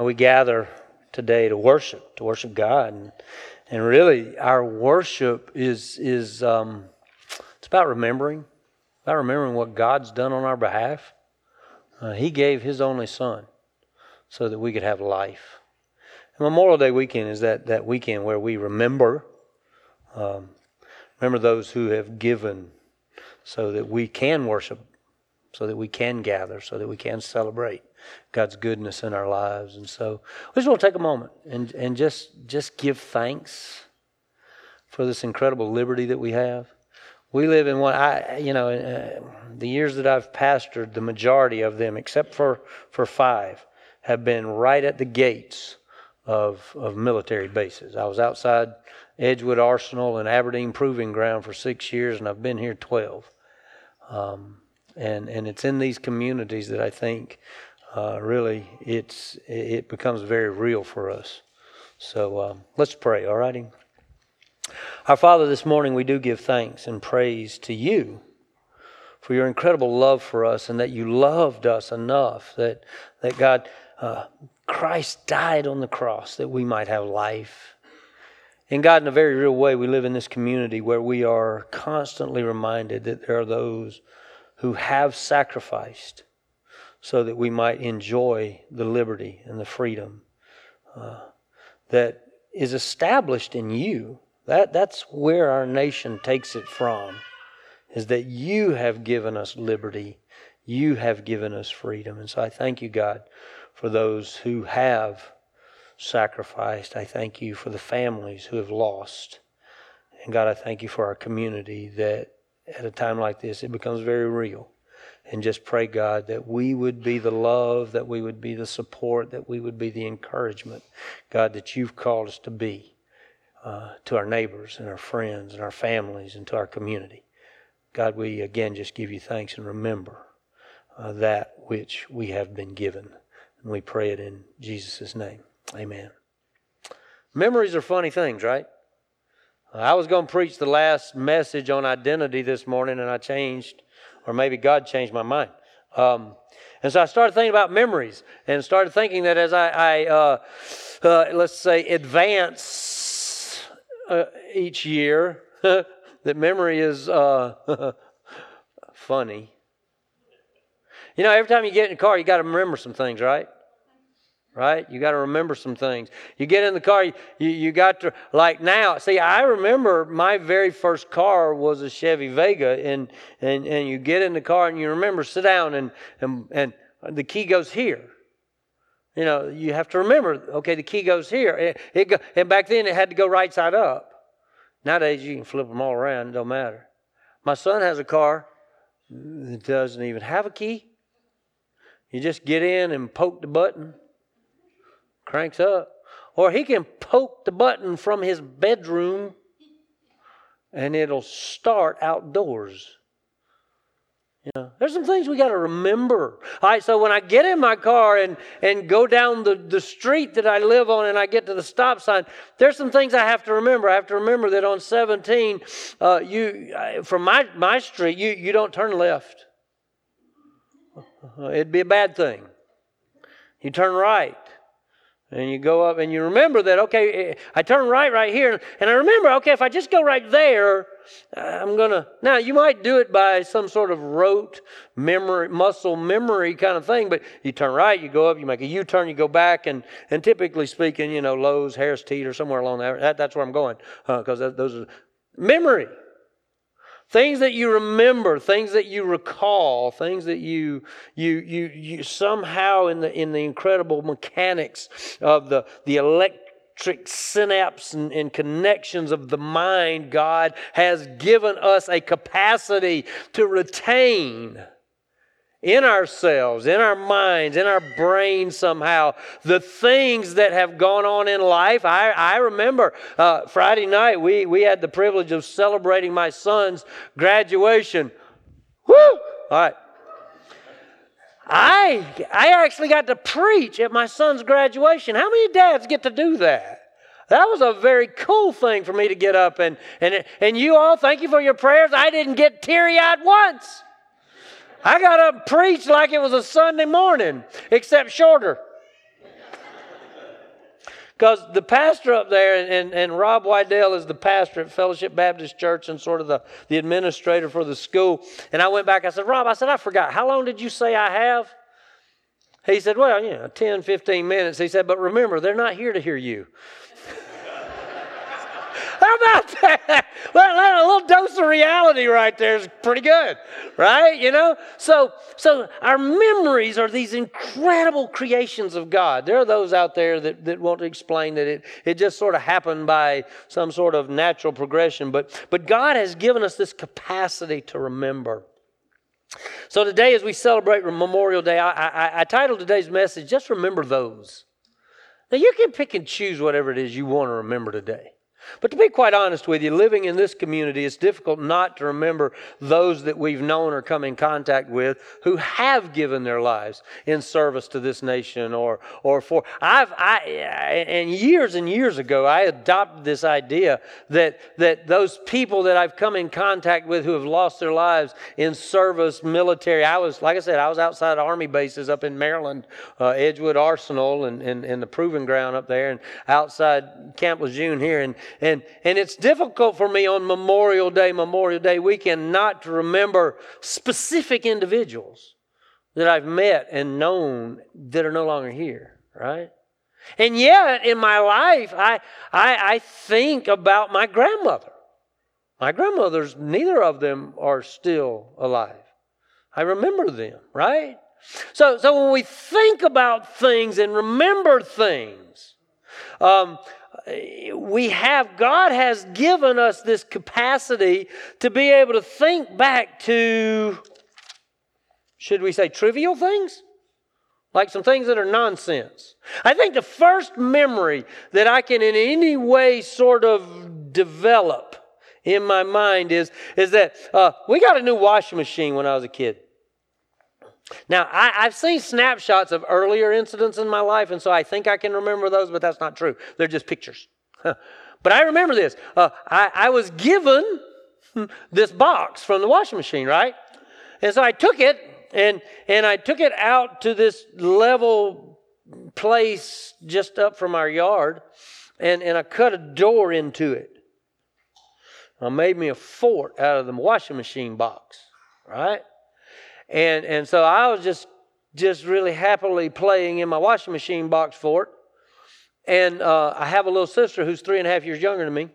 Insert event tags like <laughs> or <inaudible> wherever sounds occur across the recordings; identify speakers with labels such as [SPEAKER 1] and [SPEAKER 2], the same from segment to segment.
[SPEAKER 1] We gather today to worship, to worship God, and, and really our worship is is um, it's about remembering, about remembering what God's done on our behalf. Uh, he gave His only Son so that we could have life. And Memorial Day weekend is that that weekend where we remember, um, remember those who have given, so that we can worship, so that we can gather, so that we can celebrate. God's goodness in our lives. And so we just want to take a moment and, and just, just give thanks for this incredible liberty that we have. We live in what I, you know, uh, the years that I've pastored, the majority of them, except for, for five, have been right at the gates of, of military bases. I was outside Edgewood Arsenal and Aberdeen Proving Ground for six years, and I've been here 12. Um, and, and it's in these communities that I think uh, really it's it becomes very real for us. So um, let's pray, all righty? Our Father, this morning we do give thanks and praise to you for your incredible love for us and that you loved us enough that, that God, uh, Christ died on the cross that we might have life. And God, in a very real way, we live in this community where we are constantly reminded that there are those who have sacrificed so that we might enjoy the liberty and the freedom uh, that is established in you. That, that's where our nation takes it from, is that you have given us liberty. You have given us freedom. And so I thank you, God, for those who have sacrificed. I thank you for the families who have lost. And God, I thank you for our community that at a time like this, it becomes very real and just pray, God, that we would be the love, that we would be the support, that we would be the encouragement, God, that you've called us to be uh, to our neighbors and our friends and our families and to our community. God, we again just give you thanks and remember uh, that which we have been given. And we pray it in Jesus' name. Amen. Memories are funny things, right? I was going to preach the last message on identity this morning, and I changed or maybe God changed my mind. Um, and so I started thinking about memories and started thinking that as I, I uh, uh, let's say, advance uh, each year, <laughs> that memory is uh, <laughs> funny. You know, every time you get in a car, you got to remember some things, right? Right? You got to remember some things. You get in the car, you, you got to, like now, see, I remember my very first car was a Chevy Vega, and, and, and you get in the car and you remember, sit down, and, and, and the key goes here. You know, you have to remember, okay, the key goes here. It, it go, and back then it had to go right side up. Nowadays you can flip them all around, it don't matter. My son has a car that doesn't even have a key. You just get in and poke the button cranks up. Or he can poke the button from his bedroom and it'll start outdoors. You know, there's some things we got to remember. All right, so when I get in my car and, and go down the, the street that I live on and I get to the stop sign, there's some things I have to remember. I have to remember that on 17, uh, you from my, my street, you, you don't turn left. It'd be a bad thing. You turn right. And you go up and you remember that, okay, I turn right right here. And I remember, okay, if I just go right there, I'm going to. Now, you might do it by some sort of rote memory, muscle memory kind of thing, but you turn right, you go up, you make a U turn, you go back. And, and typically speaking, you know, Lowe's, Harris Teeter, somewhere along there, that, that's where I'm going because uh, those are memory. Things that you remember, things that you recall, things that you you you, you somehow in the in the incredible mechanics of the the electric synapse and, and connections of the mind, God has given us a capacity to retain in ourselves, in our minds, in our brains somehow, the things that have gone on in life. I, I remember uh, Friday night, we, we had the privilege of celebrating my son's graduation. Woo! All right. I, I actually got to preach at my son's graduation. How many dads get to do that? That was a very cool thing for me to get up and, and, and you all, thank you for your prayers. I didn't get teary eyed once. I got up preach like it was a Sunday morning, except shorter. because the pastor up there, and, and, and Rob Wydell is the pastor at Fellowship Baptist Church and sort of the, the administrator for the school. And I went back, I said, Rob, I said, I forgot. How long did you say I have? He said, Well, you know, 10, 15 minutes. He said, But remember, they're not here to hear you. <laughs> How about <laughs> that? A little dose of reality right there is pretty good, right? You know? So, so our memories are these incredible creations of God. There are those out there that, that want to explain that it, it just sort of happened by some sort of natural progression. But, but God has given us this capacity to remember. So today, as we celebrate Memorial Day, I, I, I titled today's message, Just Remember Those. Now, you can pick and choose whatever it is you want to remember today. But to be quite honest with you, living in this community, it's difficult not to remember those that we've known or come in contact with who have given their lives in service to this nation or, or for. I've, I, and years and years ago, I adopted this idea that, that those people that I've come in contact with who have lost their lives in service, military, I was, like I said, I was outside Army bases up in Maryland, uh, Edgewood Arsenal and, and, and the Proving Ground up there, and outside Camp Lejeune here. And, and, and it's difficult for me on Memorial Day, Memorial Day weekend, not to remember specific individuals that I've met and known that are no longer here, right? And yet, in my life, I, I, I think about my grandmother. My grandmothers, neither of them are still alive. I remember them, right? So, so when we think about things and remember things, um, we have, God has given us this capacity to be able to think back to, should we say, trivial things? Like some things that are nonsense. I think the first memory that I can in any way sort of develop in my mind is, is that uh, we got a new washing machine when I was a kid. Now, I, have seen snapshots of earlier incidents in my life, and so I think I can remember those, but that's not true. They're just pictures. <laughs> but I remember this. Uh, I, I was given <laughs> this box from the washing machine, right? And so I took it and and I took it out to this level place just up from our yard, and, and I cut a door into it. I made me a fort out of the washing machine box, right? And, and so I was just, just really happily playing in my washing machine box fort. And uh, I have a little sister who's three and a half years younger than me.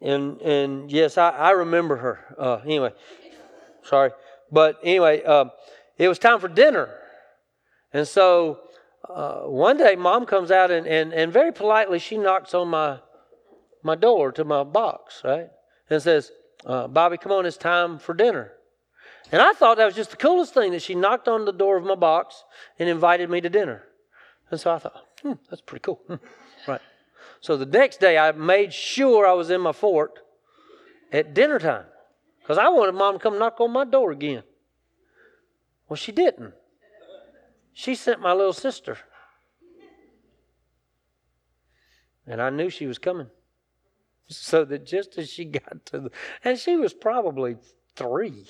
[SPEAKER 1] And, and yes, I, I remember her. Uh, anyway, sorry. But anyway, uh, it was time for dinner. And so uh, one day, mom comes out and, and, and very politely she knocks on my, my door to my box, right? And says, uh, Bobby, come on, it's time for dinner. And I thought that was just the coolest thing that she knocked on the door of my box and invited me to dinner. And so I thought, hmm, that's pretty cool. Hmm. Right. So the next day, I made sure I was in my fort at dinner time because I wanted mom to come knock on my door again. Well, she didn't. She sent my little sister. And I knew she was coming. So that just as she got to the, and she was probably three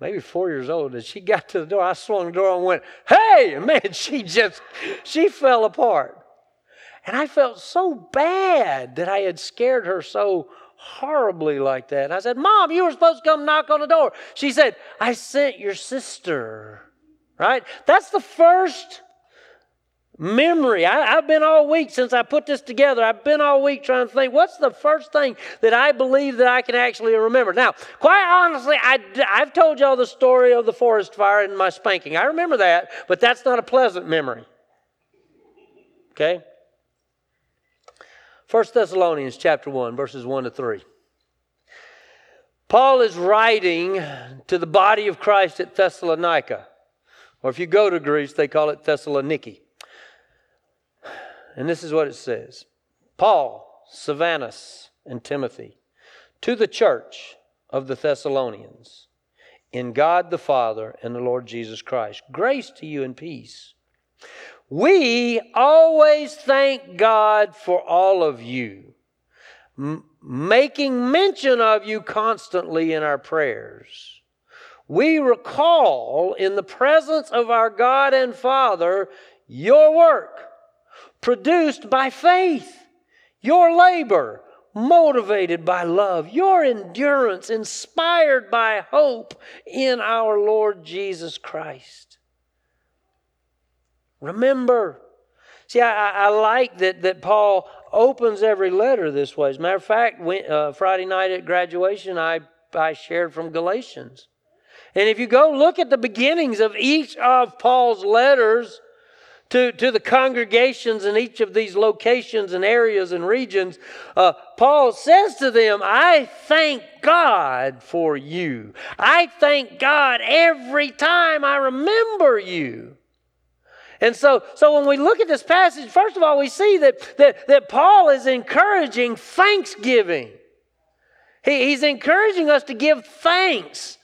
[SPEAKER 1] maybe four years old, and she got to the door. I swung the door and went, Hey! <laughs> Man, she just, she fell apart. And I felt so bad that I had scared her so horribly like that. I said, Mom, you were supposed to come knock on the door. She said, I sent your sister. Right? That's the first Memory. I, have been all week since I put this together. I've been all week trying to think what's the first thing that I believe that I can actually remember. Now, quite honestly, I, I've told y'all the story of the forest fire and my spanking. I remember that, but that's not a pleasant memory. Okay? 1 Thessalonians chapter 1, verses 1 to 3. Paul is writing to the body of Christ at Thessalonica. Or if you go to Greece, they call it Thessaloniki. And this is what it says Paul, Silvanus, and Timothy, to the church of the Thessalonians, in God the Father and the Lord Jesus Christ. Grace to you and peace. We always thank God for all of you, m- making mention of you constantly in our prayers. We recall in the presence of our God and Father your work produced by faith. Your labor motivated by love, your endurance inspired by hope in our Lord Jesus Christ. Remember, see, I, I like that, that Paul opens every letter this way. As a matter of fact, when, uh, Friday night at graduation, I, I shared from Galatians. And if you go look at the beginnings of each of Paul's letters, to, to the congregations in each of these locations and areas and regions, uh, Paul says to them, I thank God for you. I thank God every time I remember you. And so, so when we look at this passage, first of all, we see that, that, that Paul is encouraging thanksgiving. He, he's encouraging us to give thanks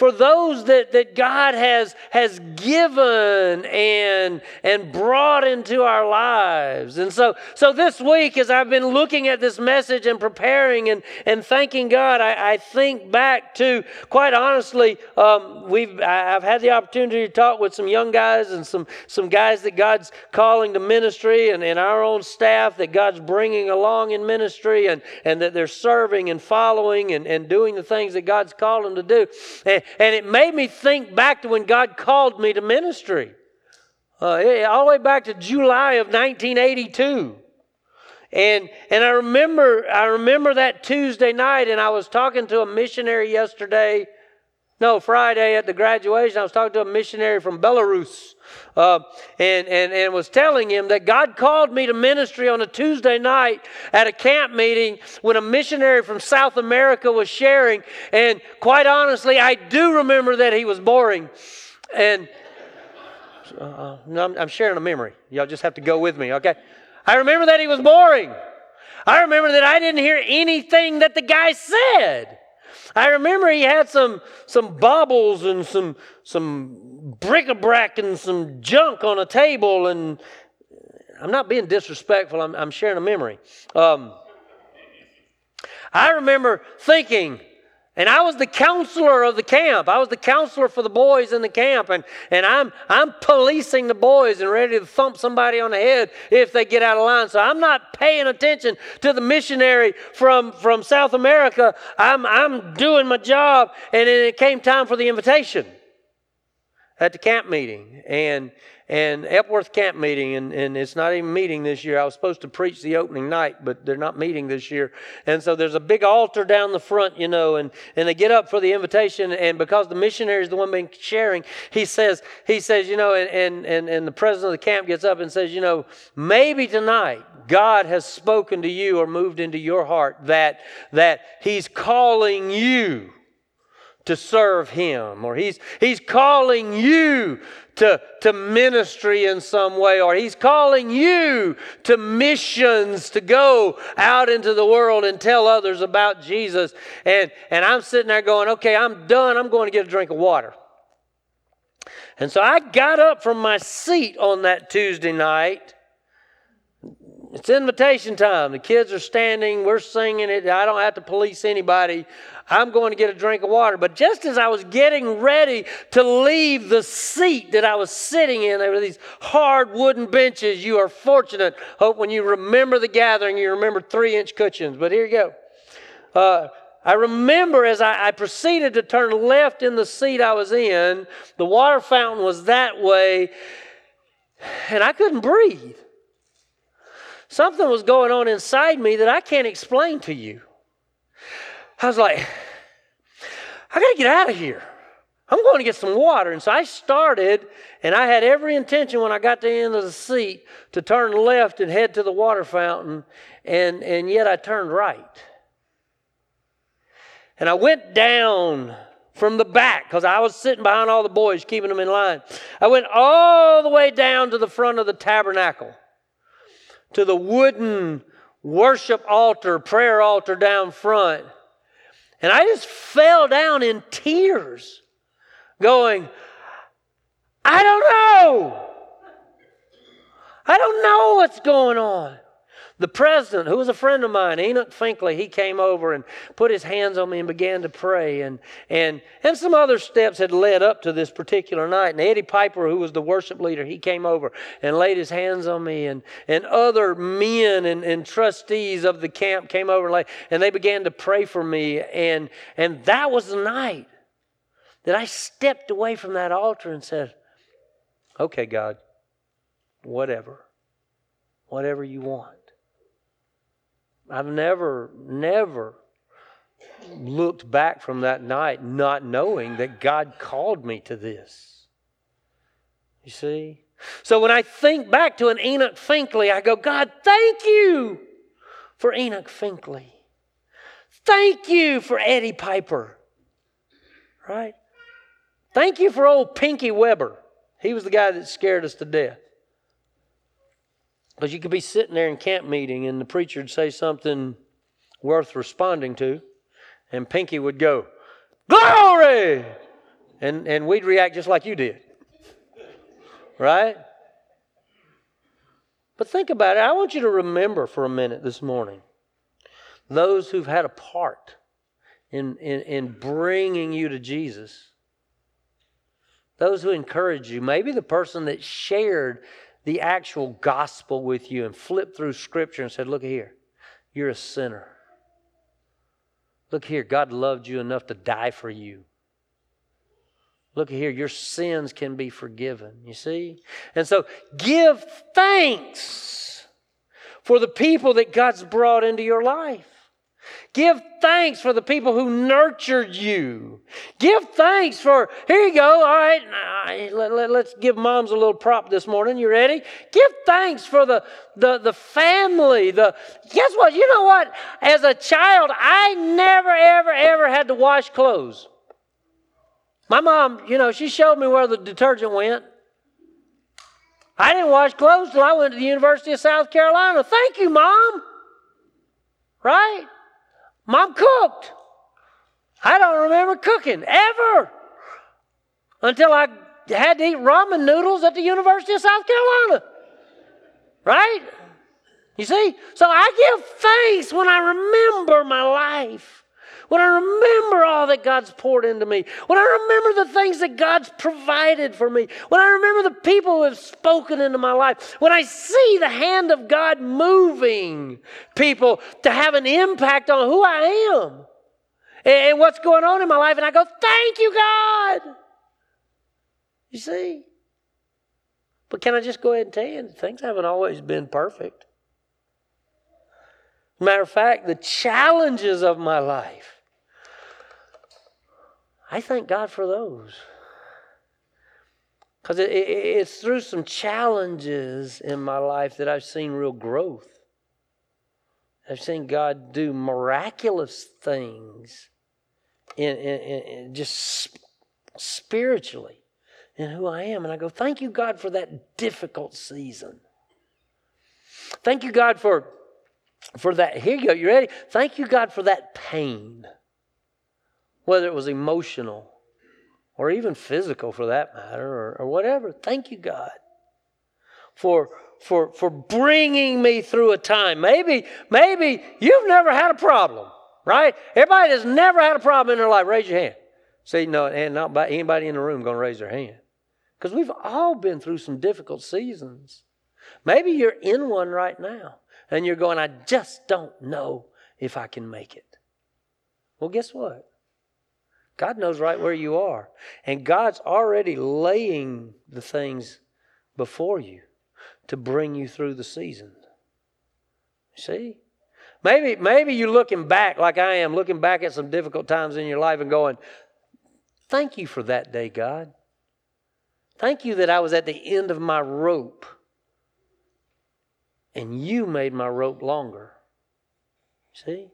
[SPEAKER 1] for those that, that God has, has given and, and brought into our lives. And so, so this week, as I've been looking at this message and preparing and, and thanking God, I, I think back to, quite honestly, um, we've, I've had the opportunity to talk with some young guys and some, some guys that God's calling to ministry and, and our own staff that God's bringing along in ministry and, and that they're serving and following and, and doing the things that God's called them to do. And, and it made me think back to when God called me to ministry. Uh, all the way back to July of 1982. And and I remember I remember that Tuesday night, and I was talking to a missionary yesterday no, Friday at the graduation, I was talking to a missionary from Belarus uh, and, and, and was telling him that God called me to ministry on a Tuesday night at a camp meeting when a missionary from South America was sharing. And quite honestly, I do remember that he was boring. And uh, I'm, I'm sharing a memory. Y'all just have to go with me, okay? I remember that he was boring. I remember that I didn't hear anything that the guy said. I remember he had some some baubles and some some bric-a-brac and some junk on a table, and I'm not being disrespectful. I'm, I'm sharing a memory. Um, I remember thinking, and I was the counselor of the camp. I was the counselor for the boys in the camp. And, and I'm, I'm policing the boys and ready to thump somebody on the head if they get out of line. So I'm not paying attention to the missionary from, from South America. I'm, I'm doing my job. And then it came time for the invitation at the camp meeting. And and Epworth camp meeting, and, and it's not even meeting this year. I was supposed to preach the opening night, but they're not meeting this year. And so there's a big altar down the front, you know, and, and they get up for the invitation, and because the missionary is the one being sharing, he says, he says, you know, and, and, and the president of the camp gets up and says, you know, maybe tonight God has spoken to you or moved into your heart that, that he's calling you to serve him or he's he's calling you to, to ministry in some way, or He's calling you to missions to go out into the world and tell others about Jesus. And, and I'm sitting there going, okay, I'm done. I'm going to get a drink of water. And so I got up from my seat on that Tuesday night. It's invitation time. The kids are standing, we're singing it. I don't have to police anybody. I'm going to get a drink of water. But just as I was getting ready to leave the seat that I was sitting in, there were these hard wooden benches. You are fortunate. Hope when you remember the gathering, you remember three inch cushions. But here you go. Uh, I remember as I, I, proceeded to turn left in the seat I was in, the water fountain was that way, and I couldn't breathe. Something was going on inside me that I can't explain to you. I was like, I got to get out of here. I'm going to get some water. And so I started, and I had every intention when I got to the end of the seat to turn left and head to the water fountain, and, and yet I turned right. And I went down from the back because I was sitting behind all the boys, keeping them in line. I went all the way down to the front of the tabernacle, to the wooden worship altar, prayer altar down front. And I just fell down in tears, going, I don't know. I don't know what's going on. The president, who was a friend of mine, Enoch Finkley, he came over and put his hands on me and began to pray. And, and, and some other steps had led up to this particular night. And Eddie Piper, who was the worship leader, he came over and laid his hands on me. And, and other men and, and trustees of the camp came over and, laid, and they began to pray for me. And, and that was the night that I stepped away from that altar and said, Okay, God, whatever. Whatever you want. I've never, never looked back from that night not knowing that God called me to this. You see? So when I think back to an Enoch Finkley, I go, God, thank you for Enoch Finkley. Thank you for Eddie Piper. Right? Thank you for old Pinky Weber. He was the guy that scared us to death. Because you could be sitting there in camp meeting and the preacher would say something worth responding to, and Pinky would go, Glory! And, and we'd react just like you did. Right? But think about it. I want you to remember for a minute this morning those who've had a part in, in, in bringing you to Jesus, those who encourage you, maybe the person that shared the actual gospel with you and flipped through scripture and said, Look here, you're a sinner. Look here, God loved you enough to die for you. Look here, your sins can be forgiven. You see? And so give thanks for the people that God's brought into your life. Give thanks for the people who nurtured you. Give thanks for, here you go, all right, let, let, let's give moms a little prop this morning. You ready? Give thanks for the, the, the family. The, guess what? You know what? As a child, I never, ever, ever had to wash clothes. My mom, you know, she showed me where the detergent went. I didn't wash clothes till I went to the University of South Carolina. Thank you, Mom. Right? Mom cooked. I don't remember cooking ever until I had to eat ramen noodles at the University of South Carolina. Right? You see? So I give thanks when I remember my life. When I remember all that God's poured into me, when I remember the things that God's provided for me, when I remember the people who have spoken into my life, when I see the hand of God moving people to have an impact on who I am and what's going on in my life, and I go, Thank you, God. You see? But can I just go ahead and tell you, things haven't always been perfect. Matter of fact, the challenges of my life I thank God for those. Because it, it, it's through some challenges in my life that I've seen real growth. I've seen God do miraculous things in, in, in just spiritually in who I am. And I go, thank you, God, for that difficult season. Thank you, God, for, for that. Here you go. You ready? Thank you, God, for that pain whether it was emotional or even physical for that matter or, or whatever. Thank you, God, for for for bringing me through a time. Maybe maybe you've never had a problem, right? Everybody that's never had a problem in their life, raise your hand. See, no, and not by anybody in the room going to raise their hand because we've all been through some difficult seasons. Maybe you're in one right now and you're going, I just don't know if I can make it. Well, guess what? God knows right where you are. And God's already laying the things before you to bring you through the season. See? Maybe, maybe you're looking back like I am, looking back at some difficult times in your life and going, Thank you for that day, God. Thank you that I was at the end of my rope and you made my rope longer. See?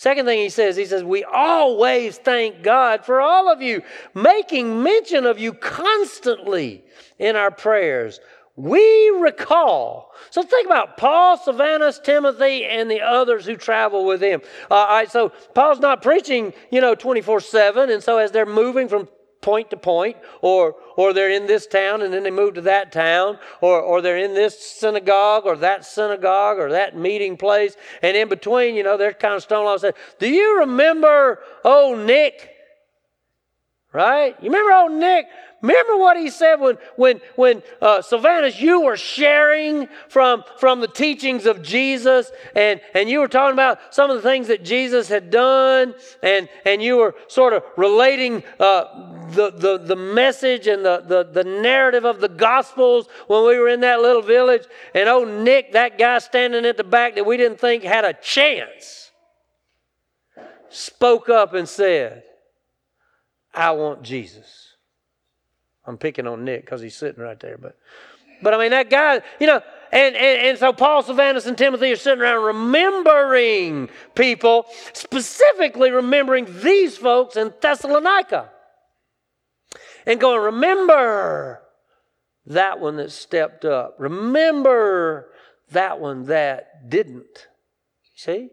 [SPEAKER 1] Second thing he says, he says, We always thank God for all of you, making mention of you constantly in our prayers. We recall. So think about Paul, Silvanus, Timothy, and the others who travel with him. Uh, all right, so Paul's not preaching, you know, 24 7. And so as they're moving from point to point, or or they're in this town and then they move to that town, or or they're in this synagogue or that synagogue or that meeting place, and in between, you know, they're kind of stone old. Say, do you remember old Nick? Right? You remember old Nick? Remember what he said when, when, when uh, Silvanus, you were sharing from, from the teachings of Jesus and, and you were talking about some of the things that Jesus had done and, and you were sort of relating uh, the, the, the message and the, the, the narrative of the Gospels when we were in that little village. And old Nick, that guy standing at the back that we didn't think had a chance, spoke up and said, I want Jesus. I'm picking on Nick because he's sitting right there, but but I mean that guy, you know, and, and, and so Paul, Silvanus, and Timothy are sitting around remembering people, specifically remembering these folks in Thessalonica. And going, remember that one that stepped up. Remember that one that didn't. See?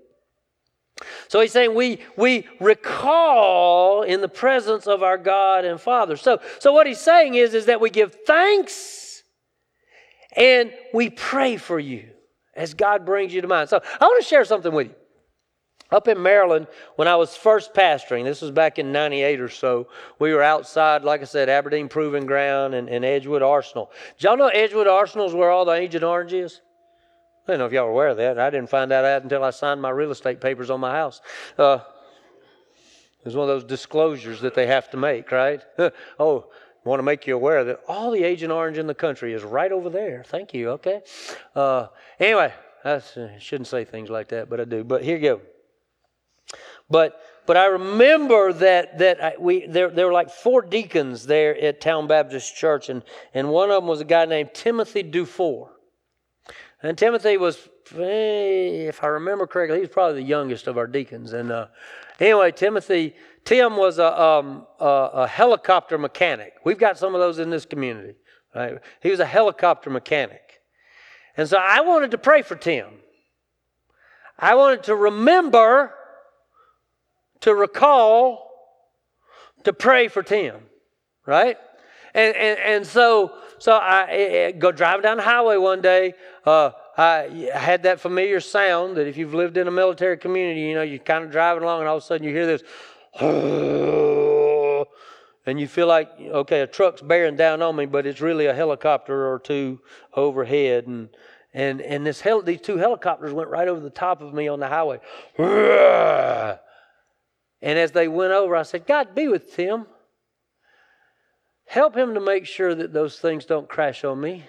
[SPEAKER 1] So he's saying we, we recall in the presence of our God and Father. So, so what he's saying is, is that we give thanks and we pray for you as God brings you to mind. So I want to share something with you. Up in Maryland, when I was first pastoring, this was back in 98 or so, we were outside, like I said, Aberdeen Proving Ground and, and Edgewood Arsenal. Did y'all know Edgewood Arsenal is where all the Agent Orange is? I don't know if y'all are aware of that. I didn't find that out until I signed my real estate papers on my house. Uh, it's one of those disclosures that they have to make, right? <laughs> oh, want to make you aware that all the Agent Orange in the country is right over there. Thank you. Okay. Uh, anyway, I shouldn't say things like that, but I do. But here you go. But but I remember that that I, we there there were like four deacons there at Town Baptist Church, and and one of them was a guy named Timothy Dufour. And Timothy was, if I remember correctly, he was probably the youngest of our deacons. And uh, anyway, Timothy, Tim was a, um, a, a, helicopter mechanic. We've got some of those in this community. Right? He was a helicopter mechanic. And so I wanted to pray for Tim. I wanted to remember, to recall, to pray for Tim. Right? And, and, and so, so I, I go driving down the highway one day. Uh, I had that familiar sound that if you've lived in a military community, you know, you're kind of driving along and all of a sudden you hear this, <laughs> and you feel like, okay, a truck's bearing down on me, but it's really a helicopter or two overhead. And, and, and this hel- these two helicopters went right over the top of me on the highway. <laughs> And as they went over, I said, God be with Tim. Help him to make sure that those things don't crash on me.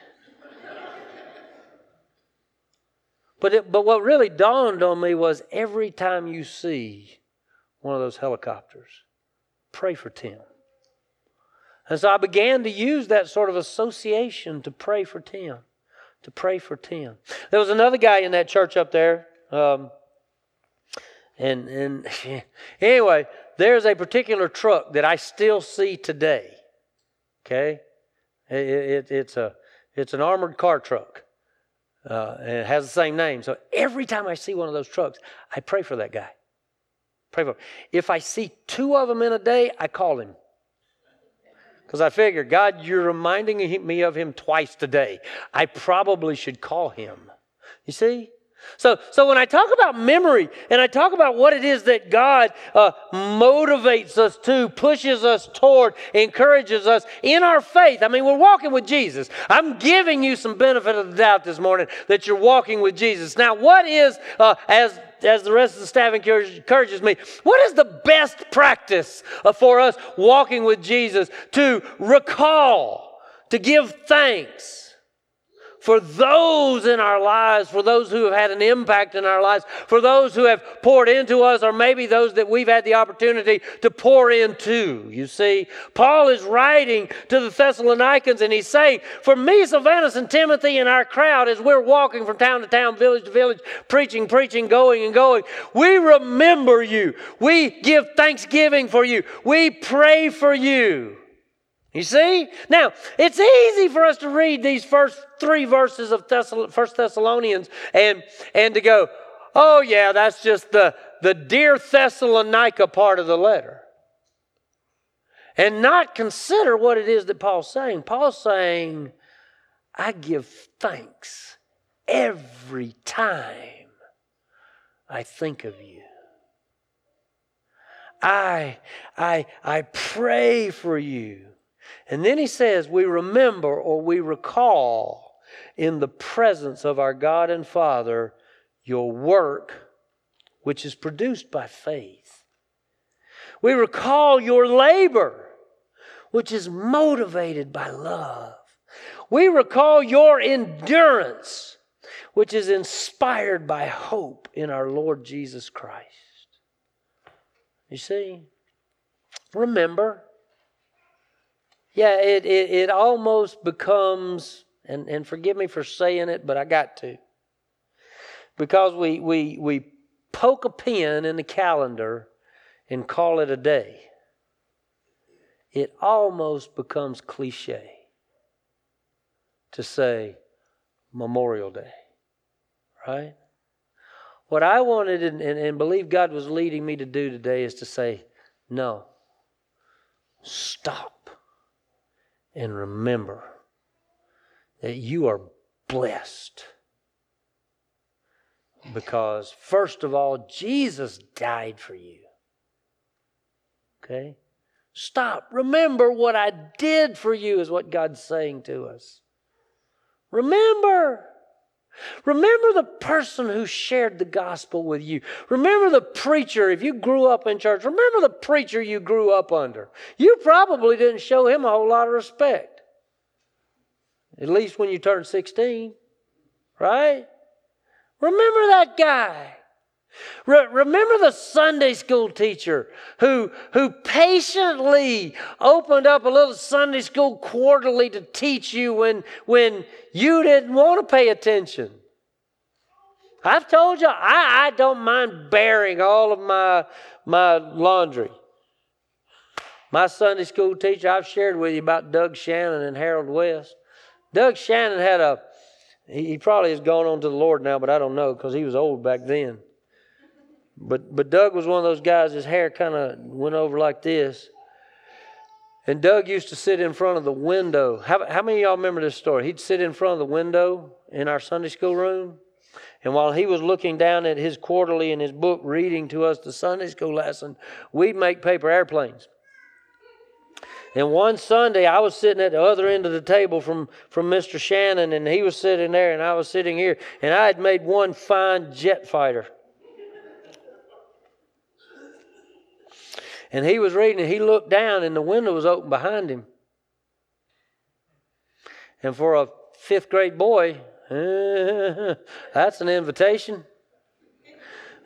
[SPEAKER 1] but, it, but what really dawned on me was every time you see one of those helicopters, pray for Tim. And so I began to use that sort of association to pray for Tim, to pray for Tim. There was another guy in that church up there. Um, and, and <laughs> anyway, there's a particular truck that I still see today Okay, it, it, it's a it's an armored car truck, uh, and it has the same name. So every time I see one of those trucks, I pray for that guy. Pray for him. If I see two of them in a day, I call him. Because I figure, God, you're reminding me of him twice today. I probably should call him. You see? So, so when I talk about memory and I talk about what it is that God uh, motivates us to, pushes us toward, encourages us in our faith, I mean, we're walking with Jesus. I'm giving you some benefit of the doubt this morning that you're walking with Jesus. Now, what is, uh, as as the rest of the staff encourages me, what is the best practice uh, for us walking with Jesus to recall, to give thanks? For those in our lives, for those who have had an impact in our lives, for those who have poured into us, or maybe those that we've had the opportunity to pour into. You see, Paul is writing to the Thessalonians and he's saying, For me, Silvanus and Timothy and our crowd, as we're walking from town to town, village to village, preaching, preaching, going and going, we remember you. We give thanksgiving for you. We pray for you. You see? Now, it's easy for us to read these first three verses of First Thessalonians and, and to go, oh, yeah, that's just the, the dear Thessalonica part of the letter. and not consider what it is that Paul's saying. Paul's saying, I give thanks every time I think of you. I, I, I pray for you. And then he says, we remember or we recall in the presence of our God and Father your work, which is produced by faith. We recall your labor, which is motivated by love. We recall your endurance, which is inspired by hope in our Lord Jesus Christ. You see? Remember. Yeah, it, it, it almost becomes, and, and forgive me for saying it, but I got to. Because we, we, we poke a pin in the calendar and call it a day, it almost becomes cliche to say Memorial Day, right? What I wanted and, and, and believe God was leading me to do today is to say, no, stop and remember that you are blessed. Because, first of all, Jesus died for you. Okay? Stop. Remember what I did for you, is what God's saying to us. Remember. Remember the person who shared the gospel with you. Remember the preacher, if you grew up in church, remember the preacher you grew up under. You probably didn't show him a whole lot of respect. At least when you turned 16, right? Remember that guy. Re- remember the Sunday school teacher who, who patiently opened up a little Sunday school quarterly to teach you when, when you didn't want to pay attention. I've told you, I, I don't mind bearing all of my, my laundry. My Sunday school teacher, I've shared with you about Doug Shannon and Harold West. Doug Shannon had a, he, he probably has gone on to the Lord now, but I don't know because he was old back then. But but Doug was one of those guys. His hair kind of went over like this. And Doug used to sit in front of the window. How, how many of y'all remember this story? He'd sit in front of the window in our Sunday school room. And while he was looking down at his quarterly and his book, reading to us the Sunday school lesson, we'd make paper airplanes. And one Sunday, I was sitting at the other end of the table from, from Mr. Shannon, and he was sitting there, and I was sitting here, and I had made one fine jet fighter. And he was reading and he looked down and the window was open behind him. And for a fifth grade boy, <laughs> that's an invitation.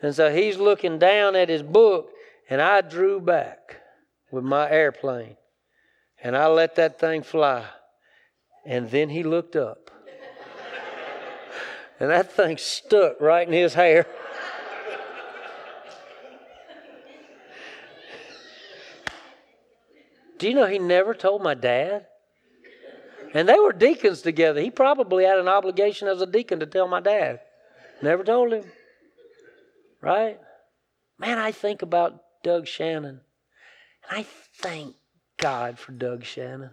[SPEAKER 1] And so he's looking down at his book, and I drew back with my airplane. And I let that thing fly. And then he looked up. <laughs> and that thing stuck right in his hair. <laughs> Do you know he never told my dad? And they were deacons together. He probably had an obligation as a deacon to tell my dad. Never told him. Right? Man, I think about Doug Shannon. And I thank God for Doug Shannon.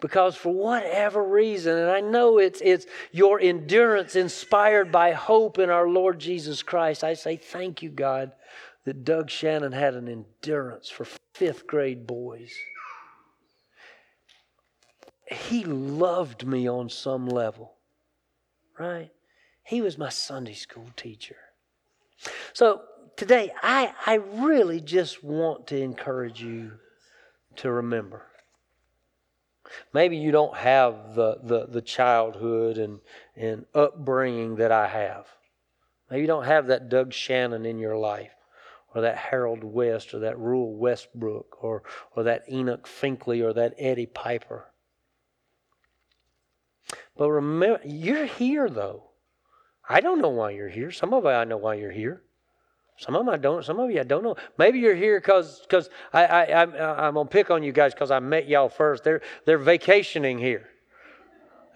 [SPEAKER 1] Because for whatever reason, and I know it's, it's your endurance inspired by hope in our Lord Jesus Christ, I say thank you, God, that Doug Shannon had an endurance for fifth grade boys. He loved me on some level, right? He was my Sunday school teacher. So today, I, I really just want to encourage you to remember. Maybe you don't have the, the, the childhood and, and upbringing that I have. Maybe you don't have that Doug Shannon in your life or that Harold West or that Rural Westbrook or, or that Enoch Finkley or that Eddie Piper. But remember, you're here though. I don't know why you're here. Some of you I know why you're here. Some of them I don't. Some of you I don't know. Maybe you're here because because I, I I'm, I'm gonna pick on you guys because I met y'all first. They're they're vacationing here.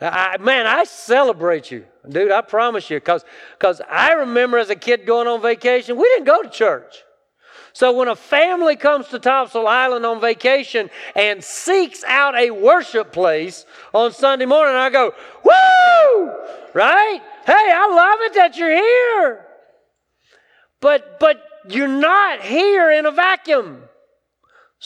[SPEAKER 1] I, man, I celebrate you, dude. I promise you, because because I remember as a kid going on vacation, we didn't go to church. So when a family comes to Topsail Island on vacation and seeks out a worship place on Sunday morning, I go, woo! Right? Hey, I love it that you're here. But but you're not here in a vacuum.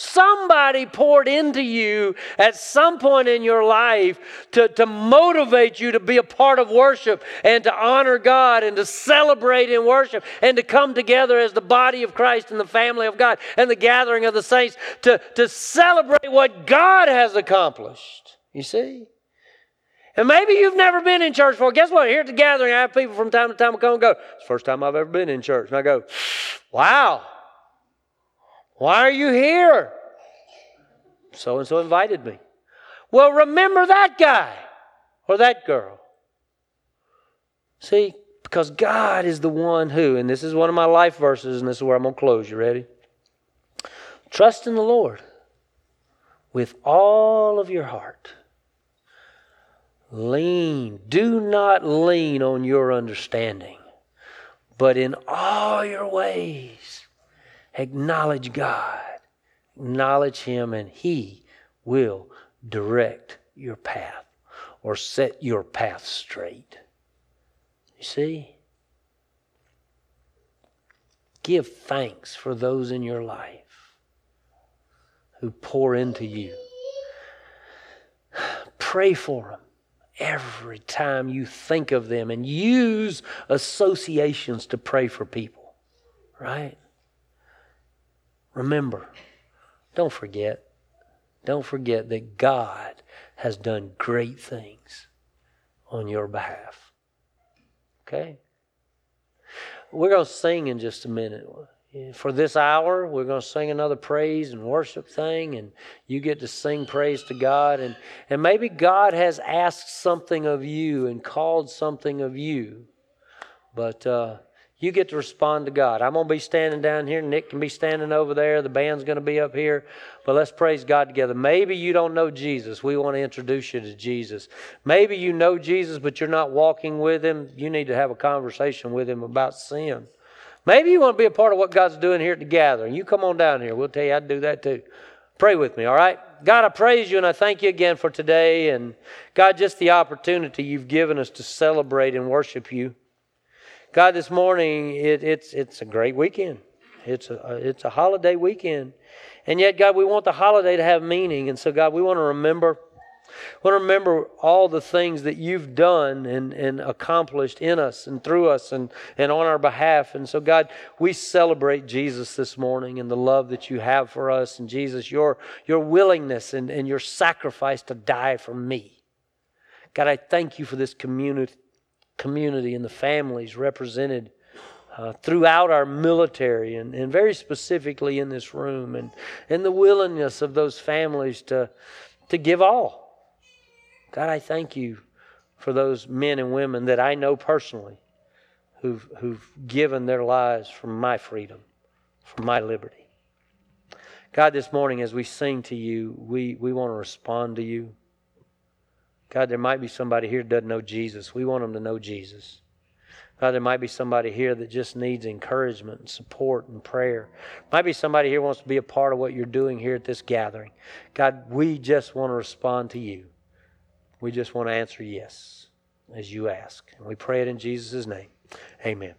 [SPEAKER 1] Somebody poured into you at some point in your life to, to motivate you to be a part of worship and to honor God and to celebrate in worship and to come together as the body of Christ and the family of God and the gathering of the saints to, to celebrate what God has accomplished. You see? And maybe you've never been in church before. Guess what? Here at the gathering, I have people from time to time come and go. It's the first time I've ever been in church. And I go, wow. Why are you here? So and so invited me. Well, remember that guy or that girl. See, because God is the one who, and this is one of my life verses, and this is where I'm going to close. You ready? Trust in the Lord with all of your heart. Lean. Do not lean on your understanding, but in all your ways Acknowledge God, acknowledge Him, and He will direct your path or set your path straight. You see? Give thanks for those in your life who pour into you. Pray for them every time you think of them and use associations to pray for people, right? Remember, don't forget, don't forget that God has done great things on your behalf. Okay? We're going to sing in just a minute. For this hour, we're going to sing another praise and worship thing, and you get to sing praise to God. And, and maybe God has asked something of you and called something of you. But uh, you get to respond to God. I'm going to be standing down here. Nick can be standing over there. The band's going to be up here. But let's praise God together. Maybe you don't know Jesus. We want to introduce you to Jesus. Maybe you know Jesus, but you're not walking with Him. You need to have a conversation with Him about sin. Maybe you want to be a part of what God's doing here at the gathering. You come on down here. We'll tell you how to do that too. Pray with me, all right? God, I praise you and I thank you again for today. And God, just the opportunity you've given us to celebrate and worship you. God, this morning it, it's it's a great weekend. It's a it's a holiday weekend, and yet God, we want the holiday to have meaning, and so God, we want to remember. We want to remember all the things that you've done and, and accomplished in us and through us and, and on our behalf. And so, God, we celebrate Jesus this morning and the love that you have for us. And Jesus, your, your willingness and, and your sacrifice to die for me. God, I thank you for this community community and the families represented uh, throughout our military and, and very specifically in this room and, and the willingness of those families to, to give all. God, I thank you for those men and women that I know personally who've, who've given their lives for my freedom, for my liberty. God, this morning as we sing to you, we, we want to respond to you. God, there might be somebody here that doesn't know Jesus. We want them to know Jesus. God, there might be somebody here that just needs encouragement and support and prayer. Might be somebody here wants to be a part of what you're doing here at this gathering. God, we just want to respond to you. We just want to answer yes as you ask. And we pray it in Jesus' name. Amen.